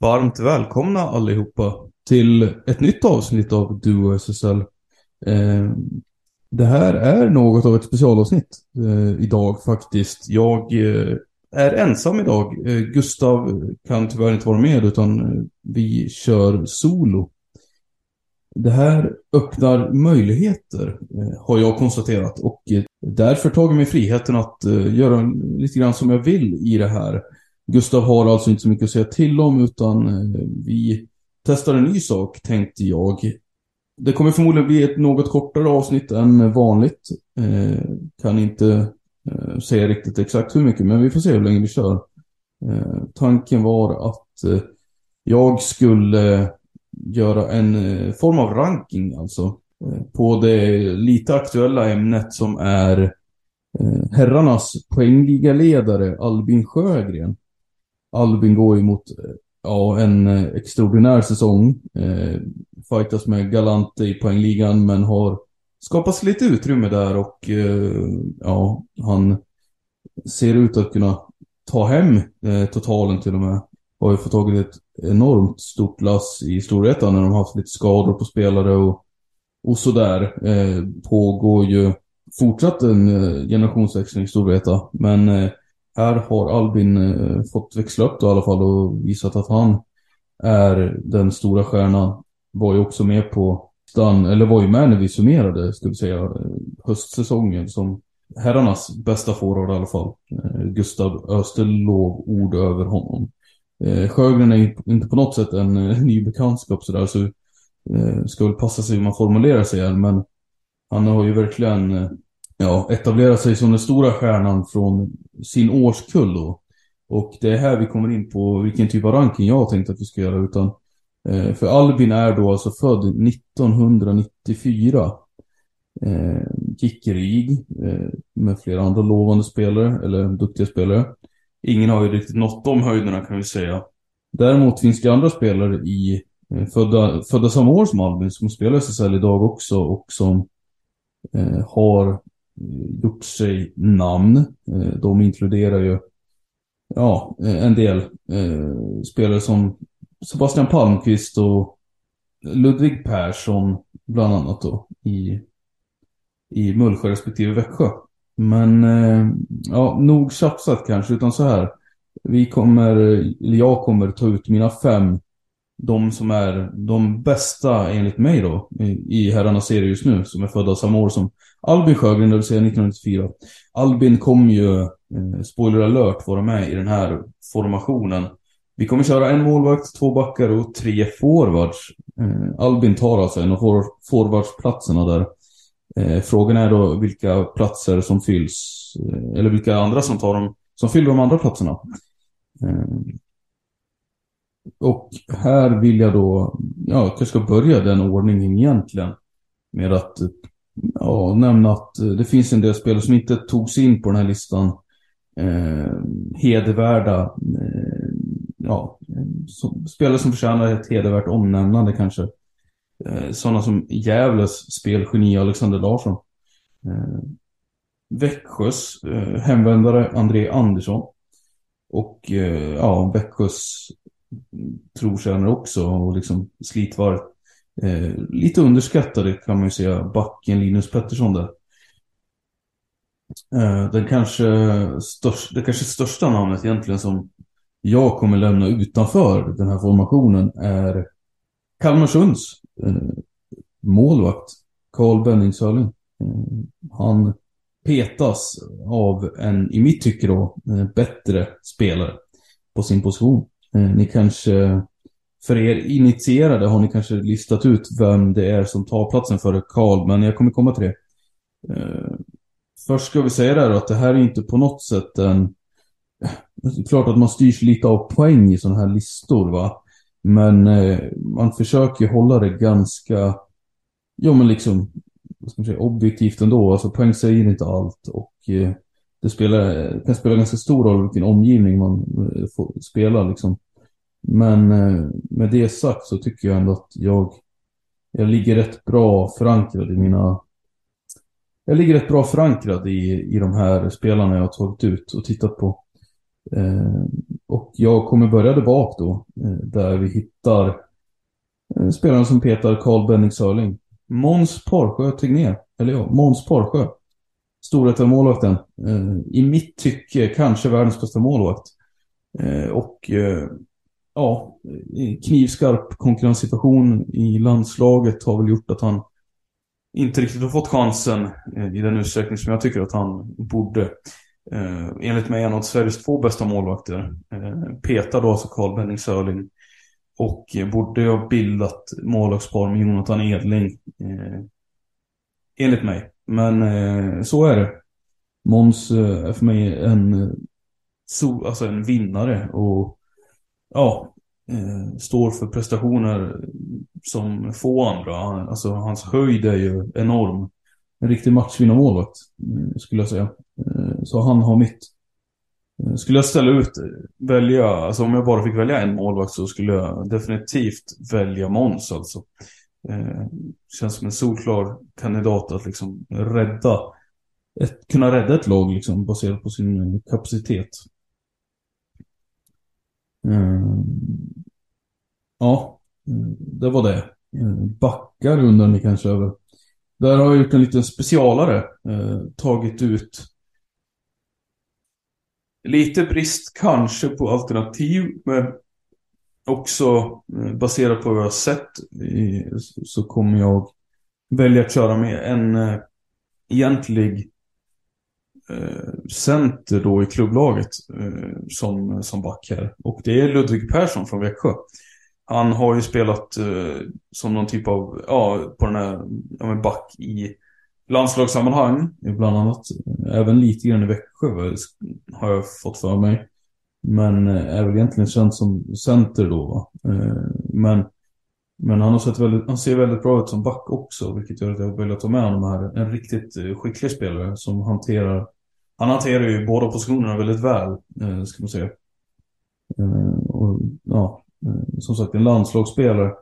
Varmt välkomna allihopa till ett nytt avsnitt av Duo SSL. Eh, det här är något av ett specialavsnitt eh, idag faktiskt. Jag eh, är ensam idag. Eh, Gustav kan tyvärr inte vara med utan eh, vi kör solo. Det här öppnar möjligheter eh, har jag konstaterat och därför tagit mig friheten att göra lite grann som jag vill i det här. Gustav har alltså inte så mycket att säga till om utan eh, vi testar en ny sak tänkte jag. Det kommer förmodligen bli ett något kortare avsnitt än vanligt. Eh, kan inte eh, säga riktigt exakt hur mycket men vi får se hur länge vi kör. Eh, tanken var att eh, jag skulle eh, göra en eh, form av ranking alltså. Eh, på det lite aktuella ämnet som är herrarnas poängligaledare Albin Sjögren. Albin går ju mot eh, ja, en eh, extraordinär säsong. Eh, fightas med Galante i poängligan men har skapats lite utrymme där och eh, ja, han ser ut att kunna ta hem eh, totalen till och med. Har ju fått tag i ett enormt stort lass i Storvreta när de haft lite skador på spelare och, och sådär. Eh, pågår ju fortsatt en eh, generationsväxling i Storvreta men eh, här har Albin eh, fått växla upp då i alla fall och visat att han är den stora stjärnan. Var ju också med på stan, eller var ju med när vi summerade, skulle säga, eh, höstsäsongen som herrarnas bästa forward i alla fall. Eh, Gustav Österlov ord över honom. Eh, Sjögren är inte på något sätt en eh, ny bekantskap sådär så eh, ska väl passa sig hur man formulerar sig här men han har ju verkligen ja, etablera sig som den stora stjärnan från sin årskull då. Och det är här vi kommer in på vilken typ av ranking jag har tänkt att vi ska göra. Utan, eh, för Albin är då alltså född 1994. Eh, gick i RIG eh, med flera andra lovande spelare, eller duktiga spelare. Ingen har ju riktigt nått de höjderna kan vi säga. Däremot finns det andra spelare i eh, födda, födda samma år som Albin som spelar SSL idag också och som eh, har Eh, gjort sig namn. Eh, de inkluderar ju ja, eh, en del eh, spelare som Sebastian Palmqvist och Ludvig Persson bland annat då i, i Mullsjö respektive Växjö. Men ja, nog tjafsat kanske utan så här. Vi kommer, eller jag kommer ta ut mina fem de som är de bästa enligt mig då i herrarnas serie just nu som är födda samma år som Albin Sjögren, det vill säga 1994. Albin kommer ju, eh, spoiler alert, vara med i den här formationen. Vi kommer köra en målvakt, två backar och tre forwards. Eh, Albin tar alltså en av forwardsplatserna där. Eh, frågan är då vilka platser som fylls, eh, eller vilka andra som tar dem, som fyller de andra platserna. Eh, och här vill jag då, ja, jag kanske ska börja den ordningen egentligen. Med att ja, nämna att eh, det finns en del spelare som inte togs in på den här listan. Eh, hedervärda, eh, ja, som, spelare som förtjänar ett hedervärt omnämnande kanske. Eh, sådana som Gävles spelgeni Alexander Larsson. Eh, Växjös eh, hemvändare André Andersson. Och eh, ja, Växjös trotjänare också och liksom slitvarigt Eh, lite underskattade kan man ju säga, backen Linus Pettersson där. Eh, den kanske störst, det kanske största namnet egentligen som jag kommer lämna utanför den här formationen är Kalmarsunds eh, målvakt Carl Benning Eh, han petas av en, i mitt tycke då, eh, bättre spelare på sin position. Eh, ni kanske, för er initierade har ni kanske listat ut vem det är som tar platsen före Karl, men jag kommer komma till det. Eh, först ska vi säga där att det här är inte på något sätt en... Det är Klart att man styrs lite av poäng i sådana här listor va. Men eh, man försöker hålla det ganska, ja men liksom, vad ska man säga, objektivt ändå. Alltså poäng säger inte allt och eh, det spelar, kan spela ganska stor roll vilken omgivning man får spela liksom. Men eh, med det sagt så tycker jag ändå att jag, jag ligger rätt bra förankrad i mina... Jag ligger rätt bra förankrad i, i de här spelarna jag har tagit ut och tittat på. Eh, och jag kommer börja där bak då, eh, där vi hittar eh, spelaren som petar Carl Benning Sörling. Måns Porrsjö Tegnér, eller ja, Måns Porrsjö. Storheten-målvakten. Eh, I mitt tycke kanske världens bästa målvakt. Eh, och ja, knivskarp konkurrenssituation i landslaget har väl gjort att han inte riktigt har fått chansen eh, i den utsträckning som jag tycker att han borde. Eh, enligt mig är han av Sveriges två bästa målvakter. Eh, Petar då alltså Carl Benning Sörling. Och eh, borde ha bildat målvaktspar med Jonathan Edling. Eh, enligt mig. Men eh, så är det. Måns eh, är för mig en, so, alltså en vinnare. Och ja, eh, står för prestationer som få andra. Alltså hans höjd är ju enorm. En riktig matchvinnarmålvakt, eh, skulle jag säga. Eh, så han har mitt. Skulle jag ställa ut, välja, alltså om jag bara fick välja en målvakt så skulle jag definitivt välja Måns alltså. Känns som en solklar kandidat att liksom rädda, ett, kunna rädda ett lag liksom baserat på sin kapacitet. Mm. Ja, det var det. Backar undrar ni kanske över. Där har jag gjort en liten specialare. Eh, tagit ut lite brist kanske på alternativ, men också eh, baserat på vad jag har sett så kommer jag välja att köra med en eh, egentlig eh, Eh, center då i klubblaget eh, som, som back här. Och det är Ludvig Persson från Växjö. Han har ju spelat eh, som någon typ av, ja, på den här, ja men back i landslagssammanhang bland annat. Även lite grann i Växjö har jag fått för mig. Men eh, är väl egentligen känd som center då va. Eh, men men han, har sett väldigt, han ser väldigt bra ut som back också, vilket gör att jag har velat ta med honom här. En riktigt eh, skicklig spelare som hanterar han hanterar ju båda positionerna väldigt väl, eh, ska man säga. Eh, och, ja, eh, som sagt en landslagsspelare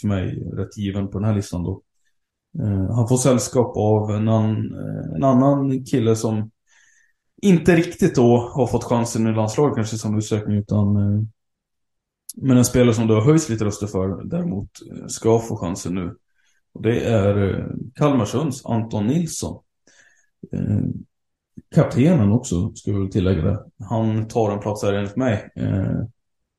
för mig rätt given på den här listan då. Han får sällskap av en, an, en annan kille som inte riktigt då har fått chansen i landslaget kanske i samma utsträckning utan men en spelare som du har höjts lite röster för däremot ska få chansen nu. Och det är Kalmarsunds Anton Nilsson kaptenen också, ska vi tillägga det. Han tar en plats här enligt mig. Eh,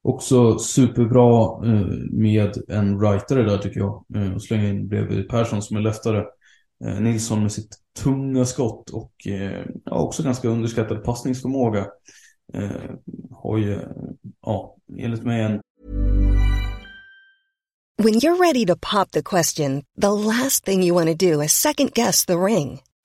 också superbra eh, med en writare där tycker jag. Eh, och slänga in bredvid Persson som är leftare. Eh, Nilsson med sitt tunga skott och eh, ja, också ganska underskattad passningsförmåga. Eh, har ju, ja, enligt mig en When you're ready to pop the question, the last thing you want to do is second guess the ring.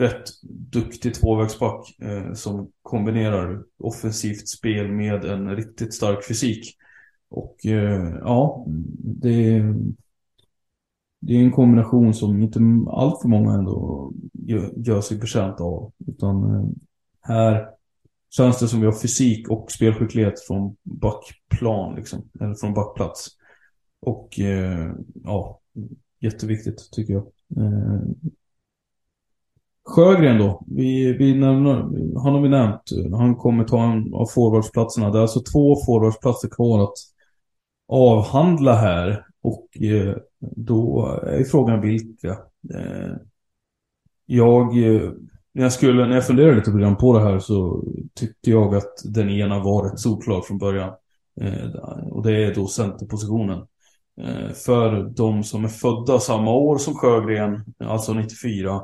rätt duktig tvåvägsback eh, som kombinerar offensivt spel med en riktigt stark fysik. Och eh, ja, det, det är en kombination som inte allt för många ändå gör, gör sig förtjänt av. Utan eh, här känns det som vi har fysik och spelskicklighet från backplan liksom. Eller från backplats. Och eh, ja, jätteviktigt tycker jag. Eh, Sjögren då, vi, vi nämner, han har vi nämnt. Han kommer ta en av forwardsplatserna. Det är alltså två forwardsplatser kvar att avhandla här. Och eh, då är frågan vilka. Eh, jag, eh, när jag, skulle, när jag funderade lite grann på det här så tyckte jag att den ena var rätt solklar från början. Eh, och det är då centerpositionen. Eh, för de som är födda samma år som Sjögren, alltså 94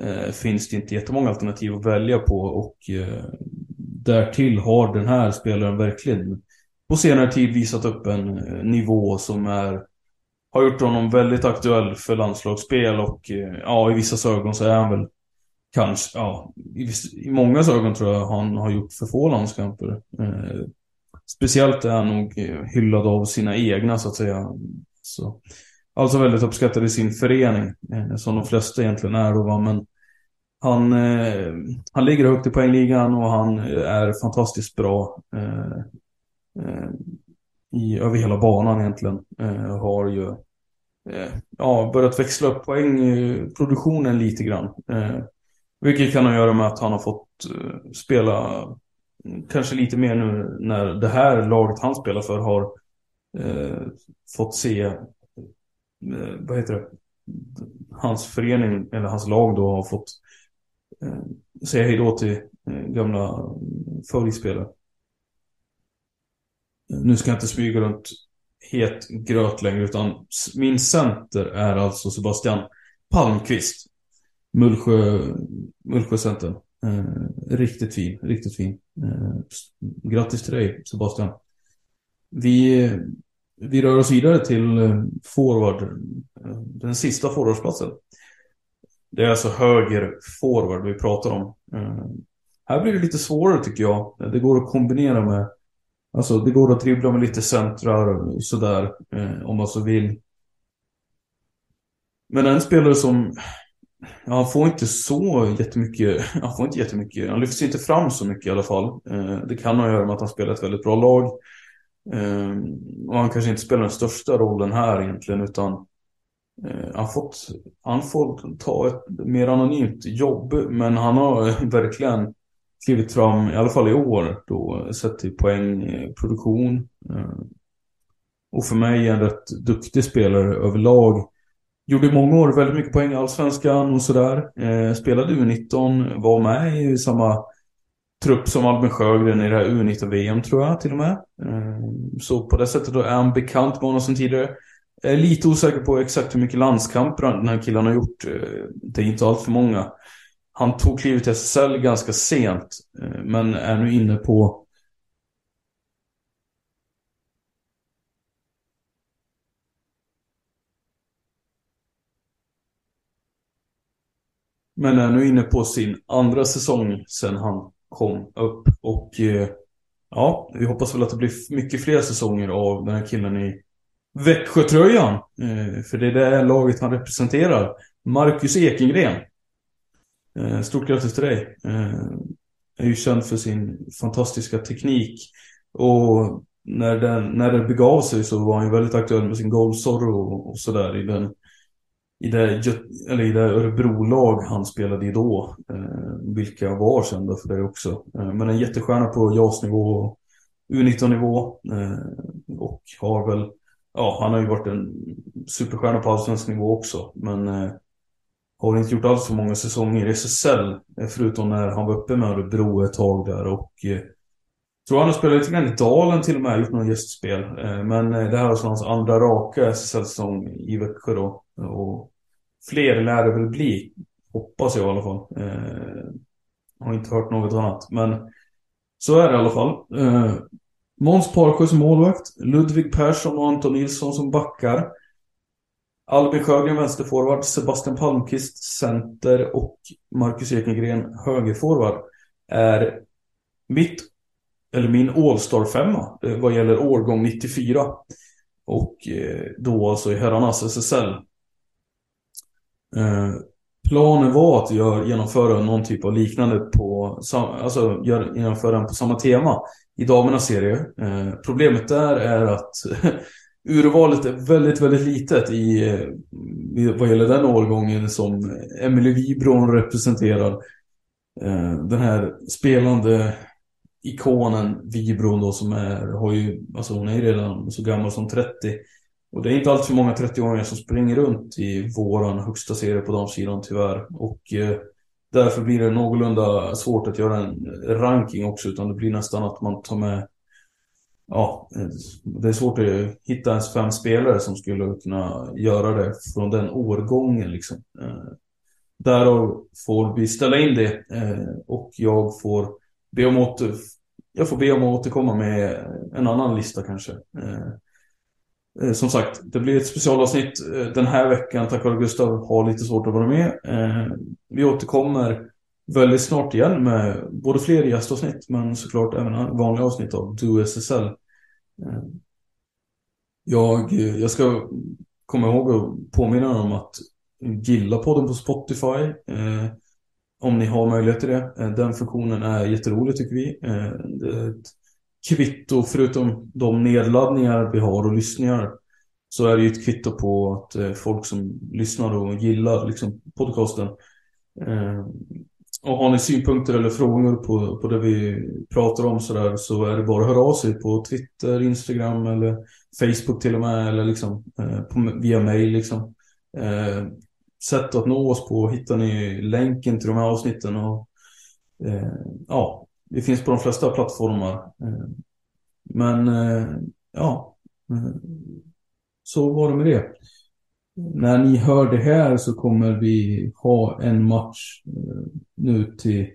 eh, finns det inte jättemånga alternativ att välja på och eh, därtill har den här spelaren verkligen på senare tid visat upp en eh, nivå som är har gjort honom väldigt aktuell för landslagsspel och eh, ja, i vissa ögon så är han väl kanske, ja, i, i många ögon tror jag han har gjort för få landskamper. Eh, speciellt är han nog eh, hyllad av sina egna så att säga. Så, alltså väldigt uppskattad i sin förening, eh, som de flesta egentligen är då va, men han, eh, han ligger högt i poängligan och han eh, är fantastiskt bra eh, eh, i, över hela banan egentligen. Eh, har ju eh, ja, börjat växla upp poängproduktionen lite grann. Eh, vilket kan ha att göra med att han har fått eh, spela mm, kanske lite mer nu när det här laget han spelar för har fått se Eh, vad heter det? Hans förening, eller hans lag då har fått eh, säga hej då till eh, gamla mm, favoritspelare. Eh, nu ska jag inte smyga runt het gröt längre utan min center är alltså Sebastian Palmqvist. Mullsjö, Mullsjöcentern. Eh, riktigt fin, riktigt fin. Eh, grattis till dig Sebastian. Vi, vi rör oss vidare till eh, forward, eh, den sista forwardsplatsen. Det är alltså höger forward vi pratar om. Eh, här blir det lite svårare tycker jag. Det går att kombinera med Alltså det går att dribbla med lite centrar och sådär om man så vill. Men en spelare som ja, han får inte så jättemycket, han får inte jättemycket, han lyfts inte fram så mycket i alla fall. Det kan ha att göra med att han spelar ett väldigt bra lag. Ehm, och han kanske inte spelar den största rollen här egentligen utan eh, han, fått, han får ta ett mer anonymt jobb men han har verkligen klivit fram, i alla fall i år, då, sett till poängproduktion. Ehm, och för mig en rätt duktig spelare överlag. Gjorde i många år väldigt mycket poäng i Allsvenskan och sådär. Ehm, spelade U19, var med i samma trupp som Albin Sjögren i det här U19-VM tror jag till och med. Ehm, så på det sättet då är han bekant med honom sedan tidigare. Jag är lite osäker på exakt hur mycket landskamper den här killen har gjort. Ehm, det är inte allt för många. Han tog klivet till SSL ganska sent, ehm, men är nu inne på Men är nu inne på sin andra säsong sen han kom upp. Och eh, ja, vi hoppas väl att det blir mycket fler säsonger av den här killen i Växjötröjan. Eh, för det är det laget han representerar. Marcus Ekengren. Eh, stort grattis till dig. Är ju känd för sin fantastiska teknik. Och när, den, när det begav sig så var han ju väldigt aktuell med sin golvsorro och, och sådär i den i det, eller i det Örebro-lag han spelade i då. Eh, vilka var kända för det också. Eh, men en jättestjärna på JAS-nivå och U19-nivå. Eh, och har väl ja, han har ju varit en superstjärna på allsvensk nivå också. Men eh, har inte gjort alls så många säsonger i SSL. Eh, förutom när han var uppe med Örebro ett tag där och eh, tror han har spelat lite grann i Dalen till och med, gjort några gästspel. Eh, men eh, det här är alltså hans andra raka SSL-säsong i Växjö då. Och fler lär det väl bli, hoppas jag i alla fall. Eh, har inte hört något annat, men så är det i alla fall. Eh, Måns Parsjö som målvakt, Ludvig Persson och Anton Nilsson som backar. Albin Sjögren vänsterforward, Sebastian Palmqvist center och Marcus Ekengren högerforward är mitt, eller min All-star femma eh, vad gäller årgång 94. Och eh, då alltså i herrarnas SSL. Eh, planen var att genomföra någon typ av liknande på, alltså genomföra den på samma tema i damernas serie. Eh, problemet där är att urvalet är väldigt, väldigt litet i, i vad gäller den årgången som Emily Wibron representerar. Eh, den här spelande ikonen Wibron då som är, har ju, alltså hon är ju redan så gammal som 30. Och det är inte alltför många 30-åringar som springer runt i våran högsta serie på damsidan tyvärr. Och eh, därför blir det någorlunda svårt att göra en ranking också utan det blir nästan att man tar med ja, eh, det är svårt att hitta ens fem spelare som skulle kunna göra det från den årgången liksom. Eh, därav får vi ställa in det eh, och jag får be om åter, jag får be om att återkomma med en annan lista kanske. Eh, Eh, som sagt, det blir ett specialavsnitt eh, den här veckan tack vare Gustav har lite svårt att vara med. Eh, vi återkommer väldigt snart igen med både fler gästavsnitt men såklart även vanliga avsnitt av Do SSL. Jag, jag ska komma ihåg att påminna om att gilla podden på Spotify. Om ni har möjlighet till det. Den funktionen är jätterolig tycker vi. Det är ett kvitto, förutom de nedladdningar vi har och lyssningar, så är det ju ett kvitto på att eh, folk som lyssnar och gillar liksom, podcasten eh, och har ni synpunkter eller frågor på, på det vi pratar om så, där, så är det bara att höra av sig på Twitter, Instagram eller Facebook till och med eller liksom eh, på, via mail liksom. Sätt att nå oss på hittar ni länken till de här avsnitten och ja, vi finns på de flesta plattformar. Men eh, ja, så var det med det när ni hör det här så kommer vi ha en match eh, nu till...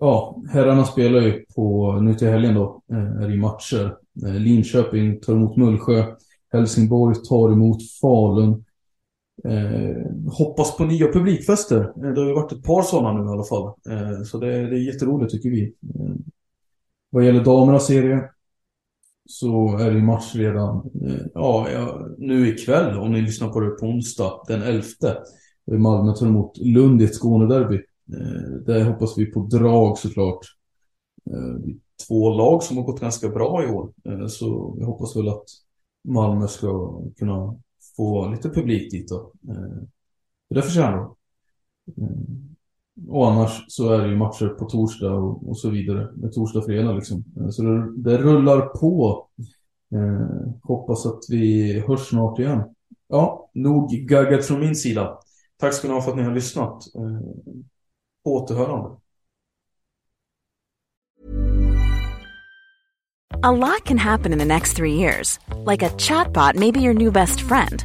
Ja, herrarna spelar ju på, nu till helgen då, eh, är det matcher. Linköping tar emot Mullsjö. Helsingborg tar emot Falun. Eh, hoppas på nya publikfester. Det har ju varit ett par sådana nu i alla fall. Eh, så det, det är jätteroligt tycker vi. Eh, vad gäller damernas serie så är det match redan eh, ja, nu ikväll om ni lyssnar på det på onsdag den 11. Malmö tar emot Lund i ett Skånederby. Eh, där hoppas vi på drag såklart. Eh, två lag som har gått ganska bra i år. Så vi hoppas väl att Malmö ska kunna få lite publik dit då. Det förtjänar de. Och annars så är det ju matcher på torsdag och, och så vidare. Med torsdag och fredag liksom. Eh, så det, det rullar på. Eh, hoppas att vi hörs snart igen. Ja, nog gaggat från min sida. Tack ska ni ha för att ni har lyssnat. Eh, på återhörande. A lot can happen in the next three years. Like a chatbot may be your new best friend.